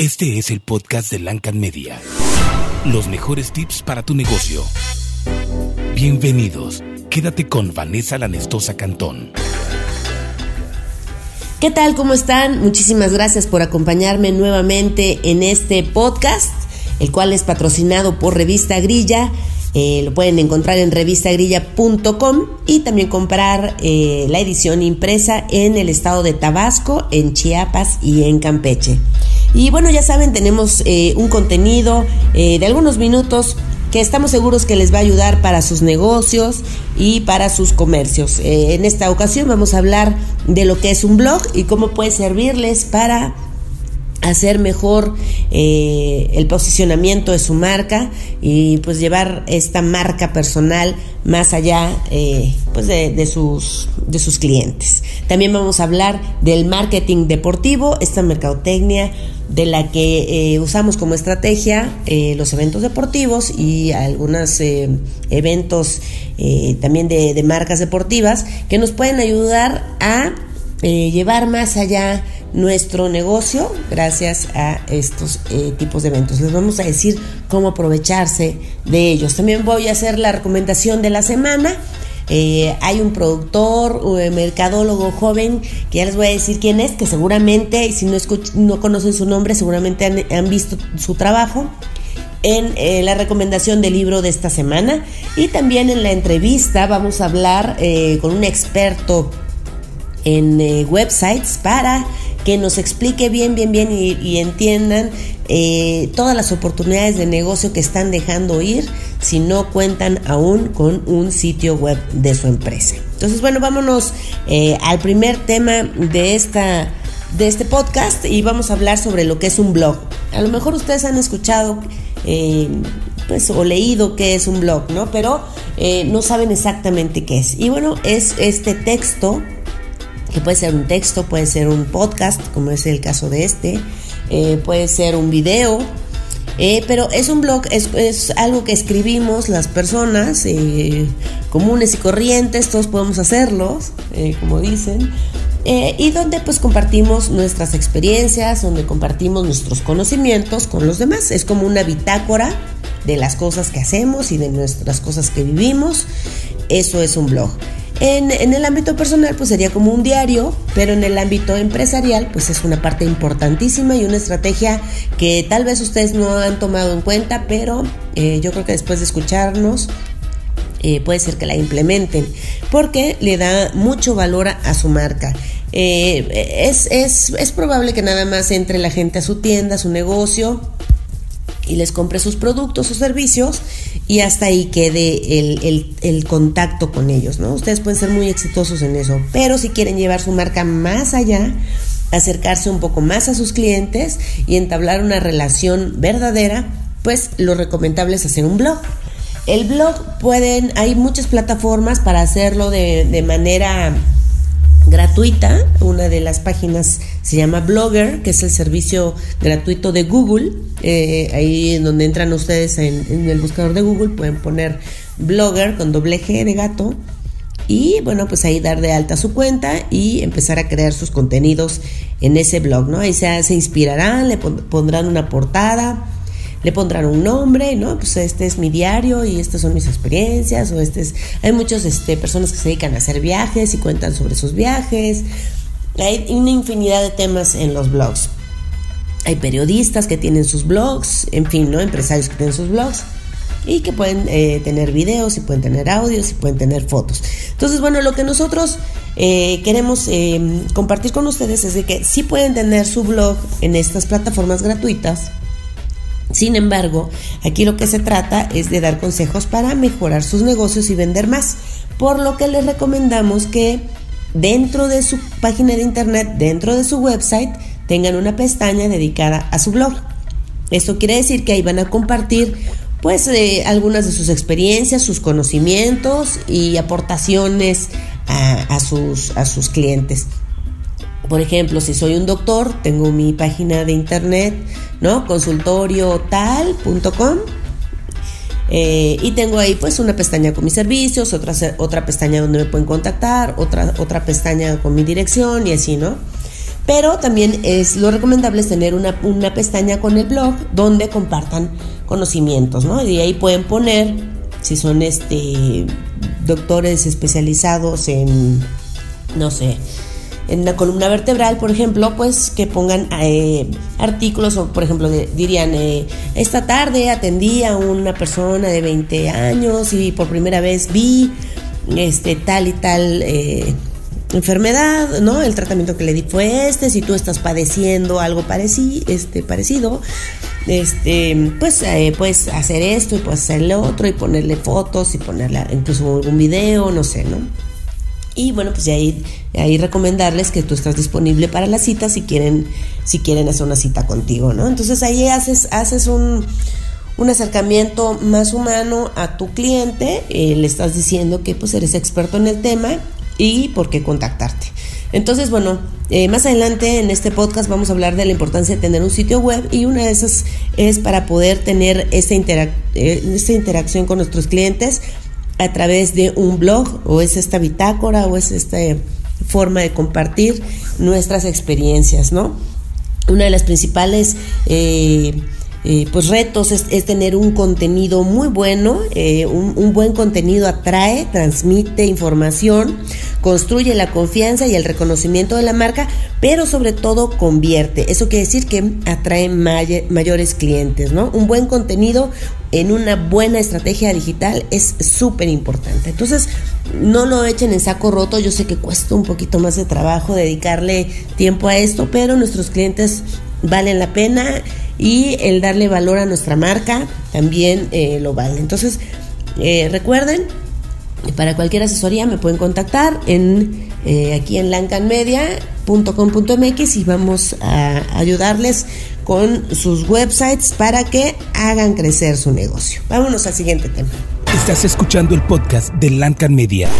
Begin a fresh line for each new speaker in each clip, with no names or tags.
Este es el podcast de Lancan Media. Los mejores tips para tu negocio. Bienvenidos. Quédate con Vanessa Lanestosa Cantón.
¿Qué tal? ¿Cómo están? Muchísimas gracias por acompañarme nuevamente en este podcast, el cual es patrocinado por Revista Grilla. Eh, lo pueden encontrar en revistagrilla.com y también comprar eh, la edición impresa en el estado de Tabasco, en Chiapas y en Campeche. Y bueno, ya saben, tenemos eh, un contenido de algunos minutos que estamos seguros que les va a ayudar para sus negocios y para sus comercios. en esta ocasión vamos a hablar de lo que es un blog y cómo puede servirles para hacer mejor eh, el posicionamiento de su marca y pues llevar esta marca personal más allá eh, pues de, sus, de sus clientes. También vamos a hablar del marketing deportivo, esta mercadotecnia de la que eh, usamos como estrategia los eventos deportivos y algunos eventos también de, de marcas deportivas que nos pueden ayudar a llevar más allá nuestro negocio gracias a estos eh, tipos de eventos. Les vamos a decir cómo aprovecharse de ellos. También voy a hacer la recomendación de la semana. Eh, hay un productor, un mercadólogo joven, que ya les voy a decir quién es, que seguramente, si no, no conocen su nombre, seguramente han, visto su trabajo en eh, la recomendación del libro de esta semana. Y también en la entrevista vamos a hablar con un experto en websites para que nos explique bien, bien, bien y, entiendan eh, todas las oportunidades de negocio que están dejando ir si no cuentan aún con un sitio web de su empresa. Entonces, bueno, vámonos eh, al primer tema de esta de este podcast y vamos a hablar sobre lo que es un blog. A lo mejor ustedes han escuchado eh, pues, o leído qué es un blog, ¿no? Pero no saben exactamente qué es. Y bueno, es este texto que puede ser un texto, puede ser un podcast, como es el caso de este, eh, puede ser un video, eh, pero es un blog, es, algo que escribimos las personas eh, comunes y corrientes, todos podemos hacerlos, como dicen, y donde pues compartimos nuestras experiencias, donde compartimos nuestros conocimientos con los demás. Es como una bitácora de las cosas que hacemos y de nuestras cosas que vivimos. Eso es un blog. En, el ámbito personal, pues sería como un diario, pero en el ámbito empresarial, pues es una parte importantísima y una estrategia que tal vez ustedes no han tomado en cuenta, pero eh, yo creo que después de escucharnos, eh, puede ser que la implementen, porque le da mucho valor a, su marca. Eh, es, es, es probable que nada más entre la gente a su tienda, a su negocio, y les compre sus productos o servicios y hasta ahí quede el, contacto con ellos, ¿no? Ustedes pueden ser muy exitosos en eso, pero si quieren llevar su marca más allá, acercarse un poco más a sus clientes y entablar una relación verdadera, pues lo recomendable es hacer un blog. El blog pueden, hay muchas plataformas para hacerlo de, de manera gratuita. Una de las páginas se llama Blogger, que es el servicio gratuito de Google. Eh, ahí en donde entran ustedes en, el buscador de Google pueden poner Blogger con doble G de gato. Y bueno, pues ahí dar de alta su cuenta y empezar a crear sus contenidos en ese blog, ¿no? Ahí se, se inspirarán, le pondrán una portada, le pondrán un nombre, ¿no? Pues este es mi diario y estas son mis experiencias, o este es, hay muchas este, personas que se dedican a hacer viajes y cuentan sobre sus viajes. Hay una infinidad de temas en los blogs. Hay periodistas que tienen sus blogs, en fin, ¿no? Empresarios que tienen sus blogs y que pueden eh, tener videos y pueden tener audios y pueden tener fotos. Entonces, bueno, lo que nosotros eh, queremos eh, compartir con ustedes es de que sí pueden tener su blog en estas plataformas gratuitas sin embargo, aquí lo que se trata es de dar consejos para mejorar sus negocios y vender más, por lo que les recomendamos que dentro de su página de internet, dentro de su website, tengan una pestaña dedicada a su blog. Esto quiere decir que ahí van a compartir pues eh, algunas de sus experiencias, sus conocimientos y aportaciones a, sus, a sus clientes. Por ejemplo, si soy un doctor, tengo mi página de internet, ¿no? Consultoriotal.com. Eh, y tengo ahí pues una pestaña con mis servicios, otra, otra pestaña donde me pueden contactar, otra, otra pestaña con mi dirección y así, ¿no? Pero también es lo recomendable es tener una, una pestaña con el blog donde compartan conocimientos, ¿no? Y ahí pueden poner si son este doctores especializados en no sé, en la columna vertebral, por ejemplo, pues que pongan eh, artículos o, por ejemplo, dirían, eh, esta tarde atendí a una persona de 20 años y por primera vez vi este tal y tal eh, enfermedad, ¿no? El tratamiento que le di fue este, si tú estás padeciendo algo parecido, este, parecido este, pues puedes hacer esto y puedes hacer lo otro y ponerle fotos y ponerle incluso algún video, no sé, ¿no? Y bueno, pues de ahí, ahí recomendarles que tú estás disponible para la cita si quieren, si quieren hacer una cita contigo, ¿no? Entonces ahí haces, haces un, un acercamiento más humano a tu cliente, eh, le estás diciendo que pues eres experto en el tema y por qué contactarte. Entonces, bueno, eh, más adelante en este podcast vamos a hablar de la importancia de tener un sitio web y una de esas es para poder tener esta, eh, esta interacción con nuestros clientes a través de un blog o es esta bitácora o es esta forma de compartir nuestras experiencias, ¿no? Una de las principales eh, eh, pues retos es, tener un contenido muy bueno, eh, un, buen contenido atrae, transmite información, construye la confianza y el reconocimiento de la marca, pero sobre todo convierte. Eso quiere decir que atrae mayores clientes, ¿no? Un buen contenido en una buena estrategia digital es súper importante. Entonces, no lo echen en saco roto. Yo sé que cuesta un poquito más de trabajo dedicarle tiempo a esto, pero nuestros clientes valen la pena y el darle valor a nuestra marca también eh, lo vale. Entonces, eh, recuerden, para cualquier asesoría me pueden contactar en eh, aquí en lancanmedia.com.mx y vamos a ayudarles con sus websites para que hagan crecer su negocio. Vámonos al siguiente tema.
Estás escuchando el podcast de Lancan Media.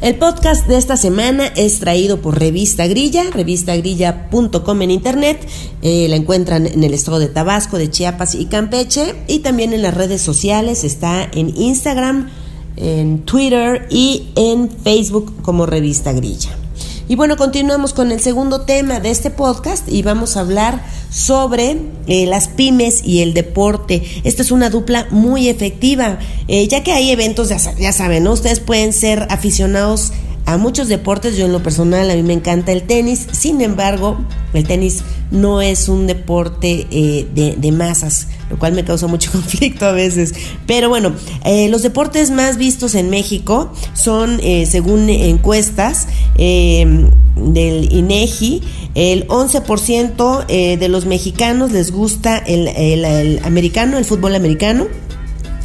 El podcast de esta semana es traído por Revista Grilla, revistagrilla.com en internet. Eh, la encuentran en el estado de Tabasco, de Chiapas y Campeche. Y también en las redes sociales, está en Instagram, en Twitter y en Facebook como Revista Grilla. Y bueno, continuamos con el segundo tema de este podcast y vamos a hablar sobre eh, las pymes y el deporte. Esta es una dupla muy efectiva, eh, ya que hay eventos, ya, ya saben, ¿no? Ustedes pueden ser aficionados a muchos deportes. Yo en lo personal a mí me encanta el tenis. Sin embargo, el tenis no es un deporte eh, de, masas, lo cual me causa mucho conflicto a veces. Pero bueno, eh, los deportes más vistos en México son, eh, según encuestas del INEGI, el 11% de los mexicanos les gusta el americano, el fútbol americano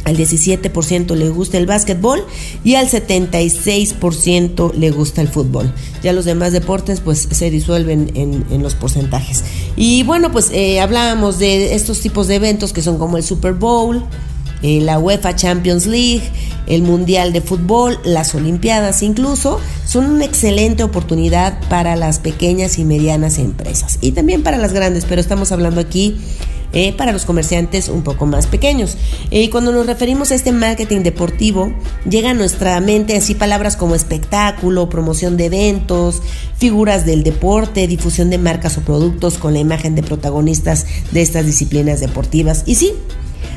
al 17% le gusta el básquetbol y al 76% le gusta el fútbol. Ya los demás deportes pues se disuelven en, los porcentajes. Y bueno, pues eh, hablábamos de estos tipos de eventos que son como el Super Bowl, eh, la UEFA Champions League, el Mundial de Fútbol, las Olimpiadas incluso, son una excelente oportunidad para las pequeñas y medianas empresas. Y también para las grandes, pero estamos hablando aquí eh, para los comerciantes un poco más pequeños. Eh, y cuando nos referimos a este marketing deportivo, llega a nuestra mente así palabras como espectáculo, promoción de eventos, figuras del deporte, difusión de marcas o productos con la imagen de protagonistas de estas disciplinas deportivas. Y sí,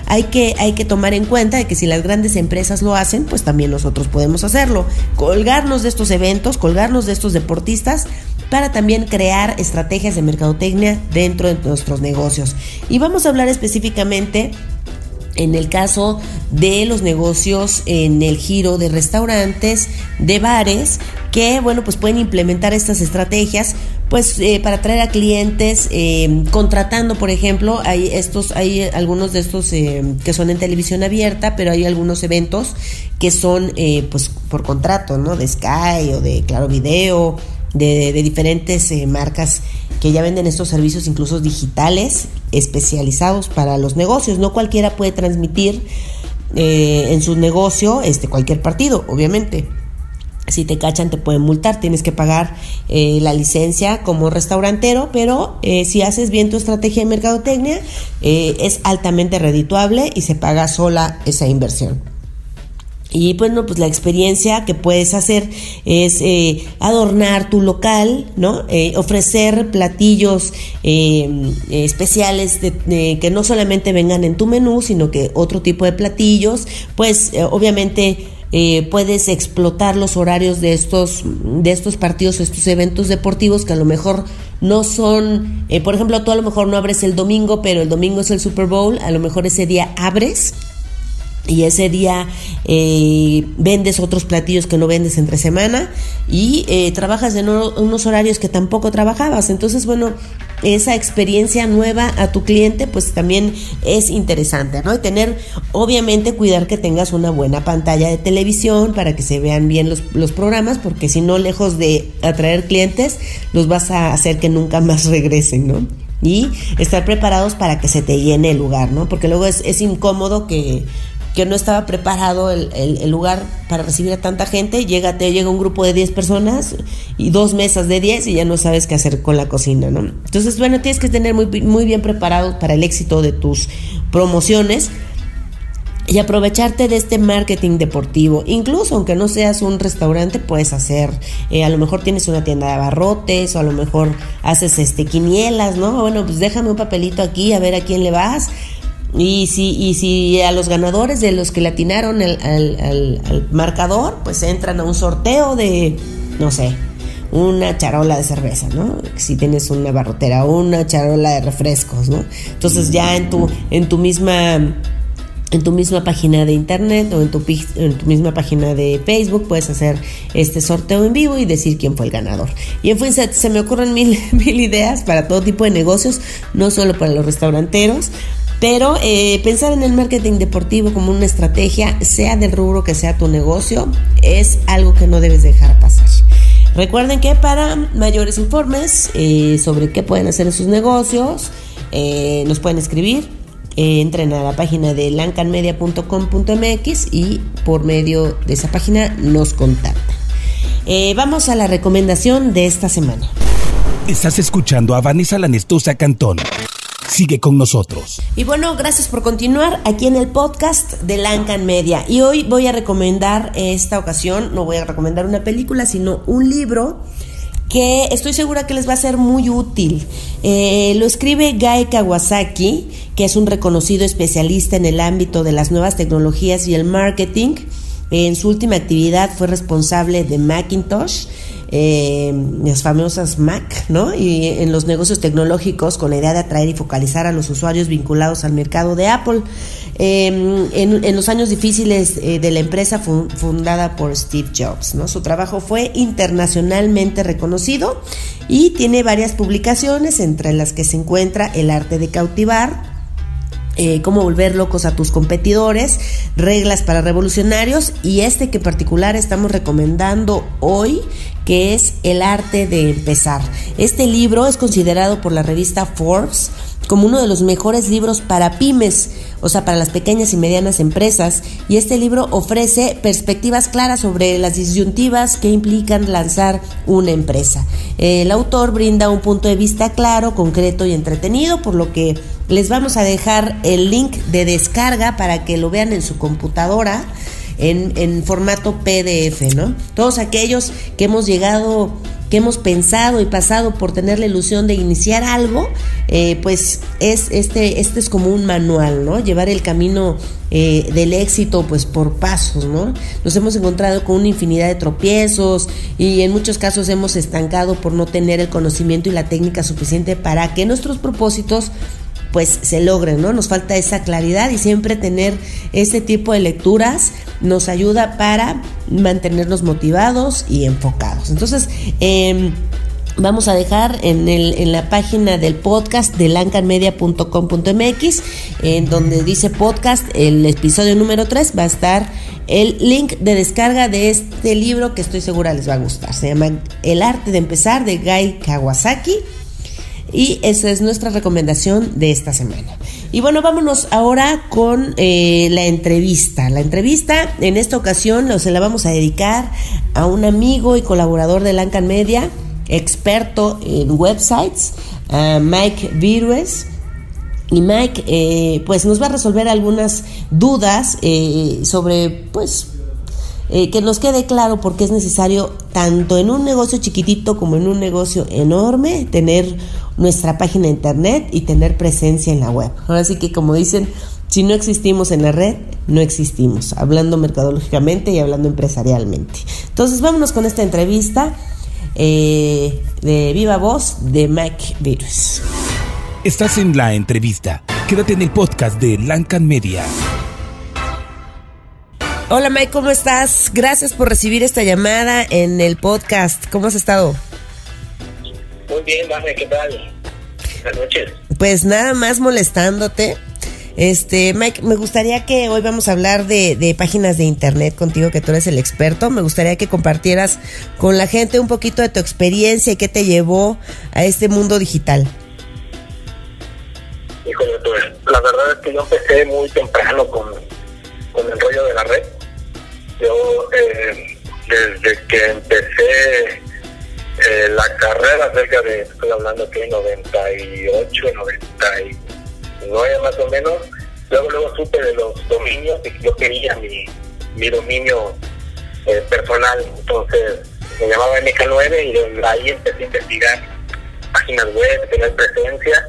hay que, hay que tomar en cuenta que si las grandes empresas lo hacen, pues también nosotros podemos hacerlo. Colgarnos de estos eventos, colgarnos de estos deportistas para también crear estrategias de mercadotecnia dentro de nuestros negocios. Y vamos a hablar específicamente en el caso de los negocios en el giro de restaurantes, de bares, que bueno, pues pueden implementar estas estrategias pues eh, para atraer a clientes eh, contratando por ejemplo hay estos hay algunos de estos eh, que son en televisión abierta pero hay algunos eventos que son pues por contrato no de Sky o de Claro Video de, diferentes eh, marcas que ya venden estos servicios incluso digitales especializados para los negocios. No cualquiera puede transmitir eh, en su negocio este, cualquier partido, obviamente. Si te cachan te pueden multar, tienes que pagar eh, la licencia como restaurantero, pero si haces bien tu estrategia de mercadotecnia es altamente redituable y se paga sola esa inversión. Y bueno, pues la experiencia que puedes hacer es eh, adornar tu local, ¿no? Eh, ofrecer platillos eh, especiales que no solamente vengan en tu menú, sino que otro tipo de platillos. Pues obviamente puedes explotar los horarios de estos, de estos partidos, estos eventos deportivos que a lo mejor no son, por ejemplo, tú a lo mejor no abres el domingo, pero el domingo es el Super Bowl, a lo mejor ese día abres y ese día eh, vendes otros platillos que no vendes entre semana y eh, trabajas en unos horarios que tampoco trabajabas. Entonces, bueno, esa experiencia nueva a tu cliente pues también es interesante, ¿no? Y tener, obviamente, cuidar que tengas una buena pantalla de televisión para que se vean bien los, los programas, porque si no, lejos de atraer clientes, los vas a hacer que nunca más regresen, ¿no? Y estar preparados para que se te llene el lugar, ¿no? Porque luego es, es incómodo que que no estaba preparado el, lugar para recibir a tanta gente, llega, te llega un grupo de 10 personas y dos mesas de 10 y ya no sabes qué hacer con la cocina, ¿no? Entonces, bueno, tienes que tener muy, muy bien preparado para el éxito de tus promociones y aprovecharte de este marketing deportivo. Incluso aunque no seas un restaurante, puedes hacer, eh, a lo mejor tienes una tienda de abarrotes o a lo mejor haces este quinielas, ¿no? Bueno, pues déjame un papelito aquí a ver a quién le vas y si, y si a los ganadores de los que le atinaron al, al, marcador, pues entran a un sorteo de, no sé, una charola de cerveza, ¿no? Si tienes una barrotera, una charola de refrescos, ¿no? Entonces ya en tu, en tu misma en tu misma página de internet o en tu, en tu misma página de Facebook puedes hacer este sorteo en vivo y decir quién fue el ganador. Y en fin, se, se me ocurren mil, mil ideas para todo tipo de negocios, no solo para los restauranteros. Pero eh, pensar en el marketing deportivo como una estrategia, sea del rubro que sea tu negocio, es algo que no debes dejar pasar. Recuerden que para mayores informes eh, sobre qué pueden hacer en sus negocios, eh, nos pueden escribir. entren a la página de lancanmedia.com.mx y por medio de esa página nos contactan. vamos a la recomendación de esta semana.
Estás escuchando a Vanessa Lanestosa Cantón. Sigue con nosotros.
Y bueno, gracias por continuar aquí en el podcast de Lancan Media. Y hoy voy a recomendar, esta ocasión, no voy a recomendar una película, sino un libro que estoy segura que les va a ser muy útil. Eh, lo escribe Guy Kawasaki, que es un reconocido especialista en el ámbito de las nuevas tecnologías y el marketing. En su última actividad fue responsable de Macintosh eh, las famosas Mac, ¿no? Y en los negocios tecnológicos con la idea de atraer y focalizar a los usuarios vinculados al mercado de Apple. Em, en, los años difíciles eh, de la empresa fundada por Steve Jobs, ¿no? Su trabajo fue internacionalmente reconocido y tiene varias publicaciones, entre las que se encuentra El arte de cautivar, eh, cómo volver locos a tus competidores, reglas para revolucionarios y este que en particular estamos recomendando hoy, que es El arte de empezar. Este libro es considerado por la revista Forbes como uno de los mejores libros para pymes, o sea, para las pequeñas y medianas empresas, y este libro ofrece perspectivas claras sobre las disyuntivas que implican lanzar una empresa. El autor brinda un punto de vista claro, concreto y entretenido, por lo que les vamos a dejar el link de descarga para que lo vean en su computadora en, formato PDF, ¿no? Todos aquellos que hemos llegado que hemos pensado y pasado por tener la ilusión de iniciar algo, eh, pues es este, este es como un manual, ¿no? Llevar el camino eh, del éxito, pues por pasos, ¿no? Nos hemos encontrado con una infinidad de tropiezos y en muchos casos hemos estancado por no tener el conocimiento y la técnica suficiente para que nuestros propósitos pues se logren, ¿no? Nos falta esa claridad y siempre tener este tipo de lecturas nos ayuda para mantenernos motivados y enfocados. Entonces, em, Vamos a dejar en, el, en la página del podcast de lancanmedia.com.mx, en donde dice podcast, el episodio número 3, va a estar el link de descarga de este libro que estoy segura les va a gustar. Se llama El arte de empezar de Guy Kawasaki. Y esa es nuestra recomendación de esta semana. Y bueno, vámonos ahora con eh, la entrevista. La entrevista en esta ocasión se la vamos a dedicar a un amigo y colaborador de Lancan Media, experto en websites, Mike Virues. Y Mike, eh, pues nos va a resolver algunas dudas eh, sobre, pues, eh, que nos quede claro por qué es necesario, tanto en un negocio chiquitito como en un negocio enorme, tener nuestra página de internet y tener presencia en la web. Ahora sí que como dicen, si no existimos en la red, no existimos, hablando mercadológicamente y hablando empresarialmente. Entonces vámonos con esta entrevista eh, de viva voz de Mac Virus.
Estás en la entrevista. Quédate en el podcast de Lancan Media.
Hola Mike, ¿cómo estás? Gracias por recibir esta llamada en el podcast. ¿Cómo has estado?
Muy bien, Dame, ¿qué tal? Buenas noches.
Pues nada más molestándote. Este, Mike, me gustaría que hoy vamos a hablar de, de, páginas de internet contigo, que tú eres el experto. Me gustaría que compartieras con la gente un poquito de tu experiencia y qué te llevó a este mundo digital.
Híjole, pues la verdad es que yo empecé muy temprano con, con el rollo de la red. Yo, eh, desde que empecé eh, la carrera, cerca de, estoy hablando que 98, 99 más o menos, luego luego supe de los dominios y yo quería mi, mi dominio eh, personal, entonces me llamaba MK9 y desde ahí empecé a investigar páginas web, tener presencia.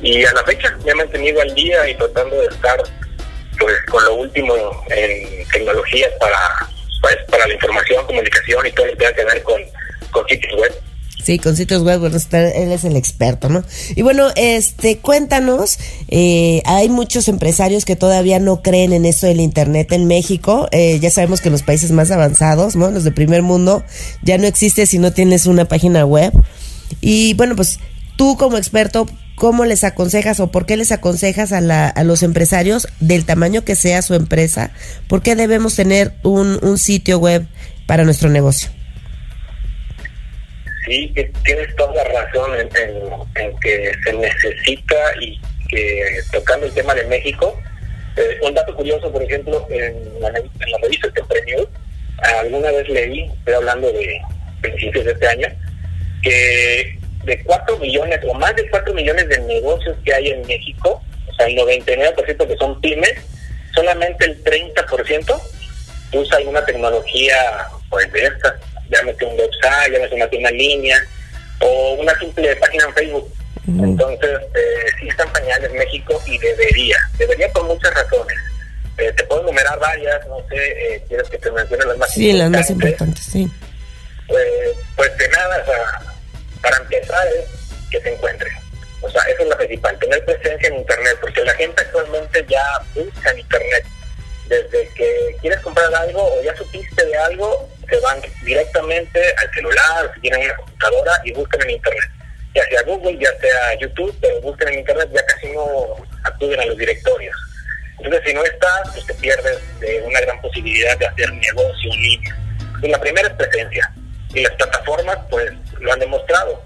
Y a la fecha me he mantenido al día y tratando de estar pues con lo último en tecnologías para pues para la información, comunicación y todo lo que tenga que ver con, con sitios web.
Sí, con sitios web, bueno, él es el experto, ¿no? Y bueno, este, cuéntanos, eh, hay muchos empresarios que todavía no creen en esto del Internet en México. Eh, ya sabemos que en los países más avanzados, ¿no? Los de primer mundo, ya no existe si no tienes una página web. Y bueno, pues tú como experto, ¿cómo les aconsejas o por qué les aconsejas a, la, a los empresarios del tamaño que sea su empresa? ¿Por qué debemos tener un, un sitio web para nuestro negocio?
Sí, tienes toda la razón en, que se necesita y que tocando el tema de México, eh, un dato curioso, por ejemplo, en la, en la revista News, alguna vez leí, estoy hablando de principios de este año, que de 4 millones o más de 4 millones de negocios que hay en México, o sea, el 99% que son pymes, solamente el 30% usa alguna tecnología pues de estas, llámate un website, llámate una tienda en línea o una simple página en Facebook. Mm. Entonces, eh, sí están pañales México y debería, debería por muchas razones. Eh, te puedo enumerar varias, no sé, eh, quieres que te mencione las más
sí, importantes. Sí, las más importantes, sí.
Pues, pues de nada, o sea, para empezar es que se encuentre. O sea, eso es lo principal, tener presencia en Internet, porque la gente actualmente ya busca en Internet. Desde que quieres comprar algo o ya supiste de algo, se van directamente al celular, si tienen una computadora y buscan en Internet. Ya sea Google, ya sea YouTube, pero buscan en Internet, ya casi no acuden a los directorios. Entonces, si no estás, pues te pierdes de una gran posibilidad de hacer negocio en línea. Y la primera es presencia. Y las plataformas, pues, lo han demostrado.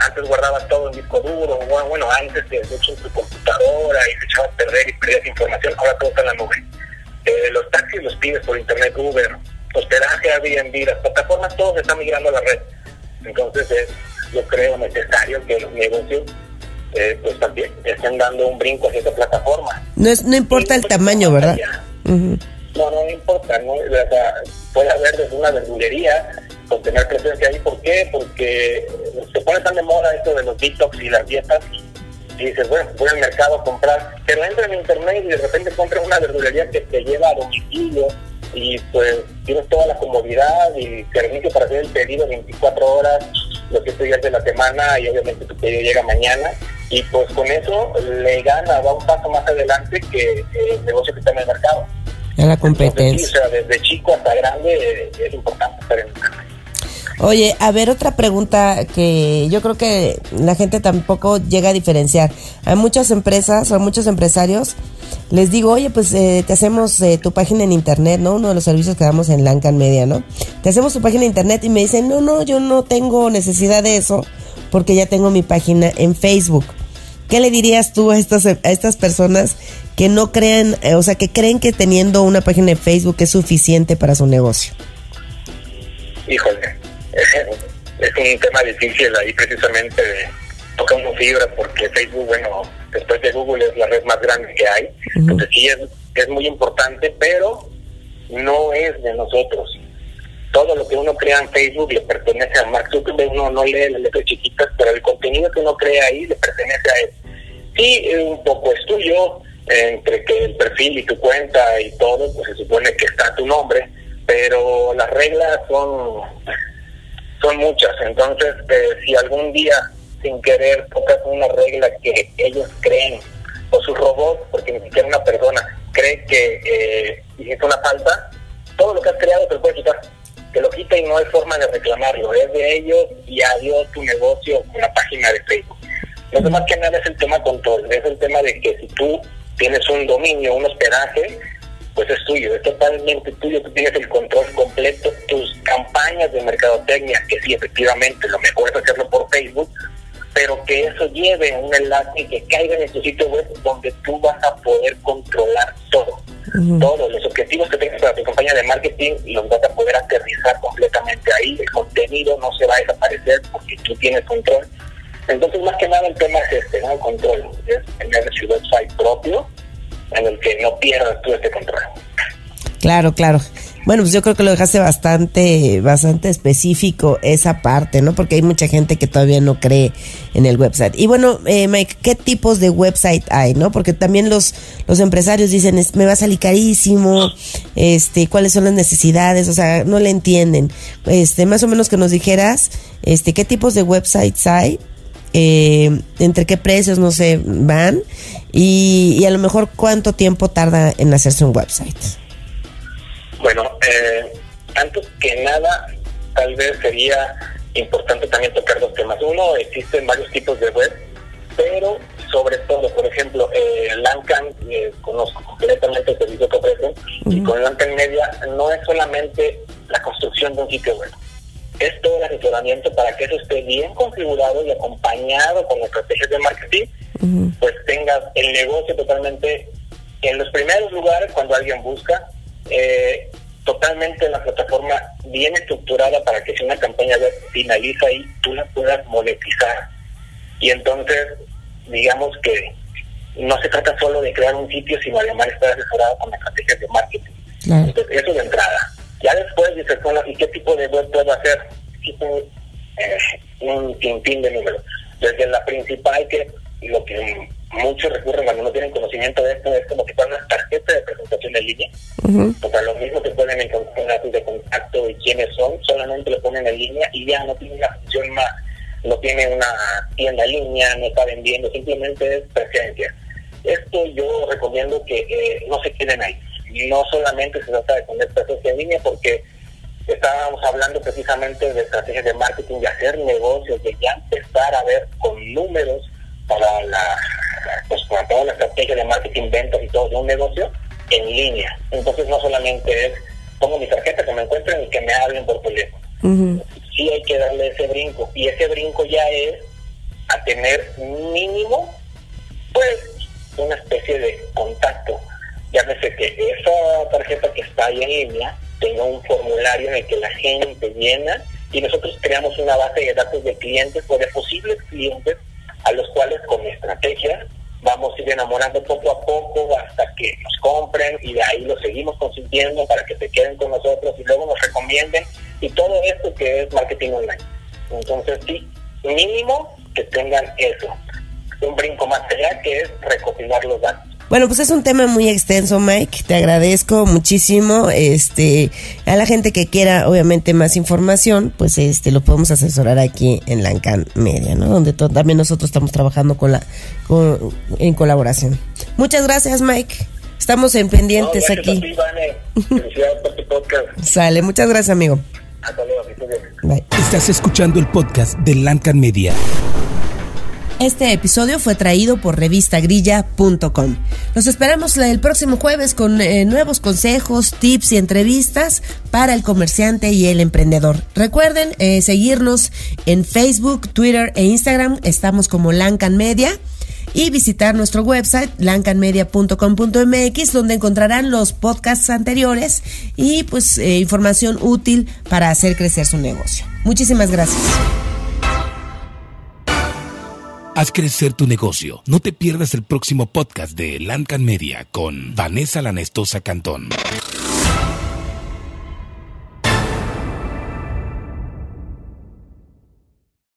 Antes guardabas todo en disco duro, bueno, antes de hecho en tu computadora y te echabas a perder y perdías información, ahora todo está en la nube. Eh, los taxis los pides por internet, Uber, hospedaje, Airbnb, las plataformas, todo se está migrando a la red. Entonces es, yo creo, necesario que los negocios eh, pues también estén dando un brinco hacia esa plataforma.
No, es, no importa el tamaño, ¿verdad?
No, no importa, ¿no? O sea, puede haber desde una verdulería con tener presencia ahí. ¿Por qué? Porque se pone tan de moda esto de los detox y las dietas y dices, bueno, voy al mercado a comprar, pero entra en internet y de repente compras una verdulería que te lleva a domicilio y pues tienes toda la comodidad y servicio para hacer el pedido 24 horas, los 7 días de la semana y obviamente tu pedido llega mañana y pues con eso le gana, va un paso más adelante que el negocio que está en el mercado.
En la competencia.
Entonces, sí, o sea, desde chico hasta grande es importante estar en internet.
Oye, a ver, otra pregunta que yo creo que la gente tampoco llega a diferenciar. Hay muchas empresas o muchos empresarios, les digo, oye, pues eh, te hacemos eh, tu página en internet, ¿no? Uno de los servicios que damos en Lancan Media, ¿no? Te hacemos tu página en internet y me dicen, no, no, yo no tengo necesidad de eso porque ya tengo mi página en Facebook. ¿Qué le dirías tú a estas, a estas personas que no crean, eh, o sea, que creen que teniendo una página de Facebook es suficiente para su negocio?
Híjole, es un tema difícil ahí precisamente toca una fibra porque Facebook, bueno, después de Google es la red más grande que hay. Entonces sí es, es muy importante, pero no es de nosotros. Todo lo que uno crea en Facebook le pertenece a Mark Zuckerberg, uno no lee las letras chiquitas, pero el contenido que uno crea ahí le pertenece a él. Sí, un poco es tuyo, entre que el perfil y tu cuenta y todo, pues se supone que está tu nombre, pero las reglas son, son muchas. Entonces, eh, si algún día sin querer tocas una regla que ellos creen, o su robot, porque ni siquiera una persona cree que eh, hiciste una falta, todo lo que has creado te lo puede quitar. Te lo quita y no hay forma de reclamarlo. Es de ellos y adiós tu negocio la página de Facebook. Lo más que nada es el tema control. Es el tema de que si tú tienes un dominio, un hospedaje, pues es tuyo, es totalmente tuyo, tú tienes el control completo, tus campañas de mercadotecnia, que sí, efectivamente, lo mejor es hacerlo por Facebook, pero que eso lleve un enlace y que caiga en tu sitio web donde tú vas a poder controlar todo. Todos los objetivos que tengas para tu campaña de marketing los vas a poder aterrizar completamente ahí. El contenido no se va a desaparecer porque tú tienes control. Entonces, más que nada, el tema es este, ¿no? El control. Es tener su website propio en el que no pierdas tú este control.
Claro, claro. Bueno, pues yo creo que lo dejaste bastante, bastante específico esa parte, ¿no? Porque hay mucha gente que todavía no cree en el website. Y bueno, eh, Mike, ¿qué tipos de website hay, no? Porque también los, los empresarios dicen, me va a salir carísimo, este, cuáles son las necesidades, o sea, no le entienden. Este, más o menos que nos dijeras, este, qué tipos de websites hay, eh, entre qué precios, no sé, van, y, y a lo mejor cuánto tiempo tarda en hacerse un website.
Bueno, eh, antes que nada, tal vez sería importante también tocar dos temas. Uno, existen varios tipos de web, pero sobre todo, por ejemplo, eh, Lancan, eh, conozco completamente el servicio que ofrecen, y con Lancan Media no es solamente la construcción de un sitio web, es todo el asesoramiento para que eso esté bien configurado y acompañado con estrategias de marketing, pues tengas el negocio totalmente en los primeros lugares cuando alguien busca, eh, totalmente la plataforma bien estructurada para que si una campaña finaliza ahí, tú la puedas monetizar. Y entonces, digamos que no se trata solo de crear un sitio, sino además estar asesorado con estrategias de marketing. Entonces, eso de entrada. Ya después dices, ¿y qué tipo de web puedo hacer? Existen eh, un sinfín de números. Desde la principal, que lo que muchos recurren cuando no tienen conocimiento de esto, es como que una tarjeta de presentación en línea. O sea, lo mismo que pueden encontrar datos de contacto y quiénes son, solamente lo ponen en línea y ya no tiene una función más, no tiene una tienda en línea, no está vendiendo, simplemente es presencia. Esto yo recomiendo que eh, no se queden ahí. No solamente se trata de poner presencia en línea porque estábamos hablando precisamente de estrategias de marketing, de hacer negocios, de ya empezar a ver con números para la pues para toda la estrategia de marketing, ventas y todo de un negocio en línea. Entonces no solamente es pongo mi tarjeta que me encuentren y que me hablen por teléfono. Sí hay que darle ese brinco y ese brinco ya es a tener mínimo pues una especie de contacto. Llámese que esa tarjeta que está ahí en línea tenga un formulario en el que la gente llena y nosotros creamos una base de datos de clientes o de posibles clientes a los cuales con estrategia vamos a ir enamorando poco a poco hasta que nos compren y de ahí lo seguimos consintiendo para que se queden con nosotros y luego nos recomienden y todo esto que es marketing online. Entonces sí, mínimo que tengan eso, un brinco más allá que es recopilar los datos.
Bueno, pues es un tema muy extenso, Mike. Te agradezco muchísimo. Este, a la gente que quiera, obviamente, más información, pues este, lo podemos asesorar aquí en Lancan Media, ¿no? Donde también nosotros estamos trabajando con la, en colaboración. Muchas gracias, Mike. Estamos en pendientes aquí. Sale, muchas gracias, amigo.
Hasta luego,
Bye. Estás escuchando el podcast de Lancan Media.
Este episodio fue traído por revistagrilla.com. Nos esperamos el próximo jueves con eh, nuevos consejos, tips y entrevistas para el comerciante y el emprendedor. Recuerden eh, seguirnos en Facebook, Twitter e Instagram. Estamos como Lancan Media y visitar nuestro website lancanmedia.com.mx donde encontrarán los podcasts anteriores y pues eh, información útil para hacer crecer su negocio. Muchísimas gracias.
Haz crecer tu negocio. No te pierdas el próximo podcast de Lancan Media con Vanessa Lanestosa Cantón.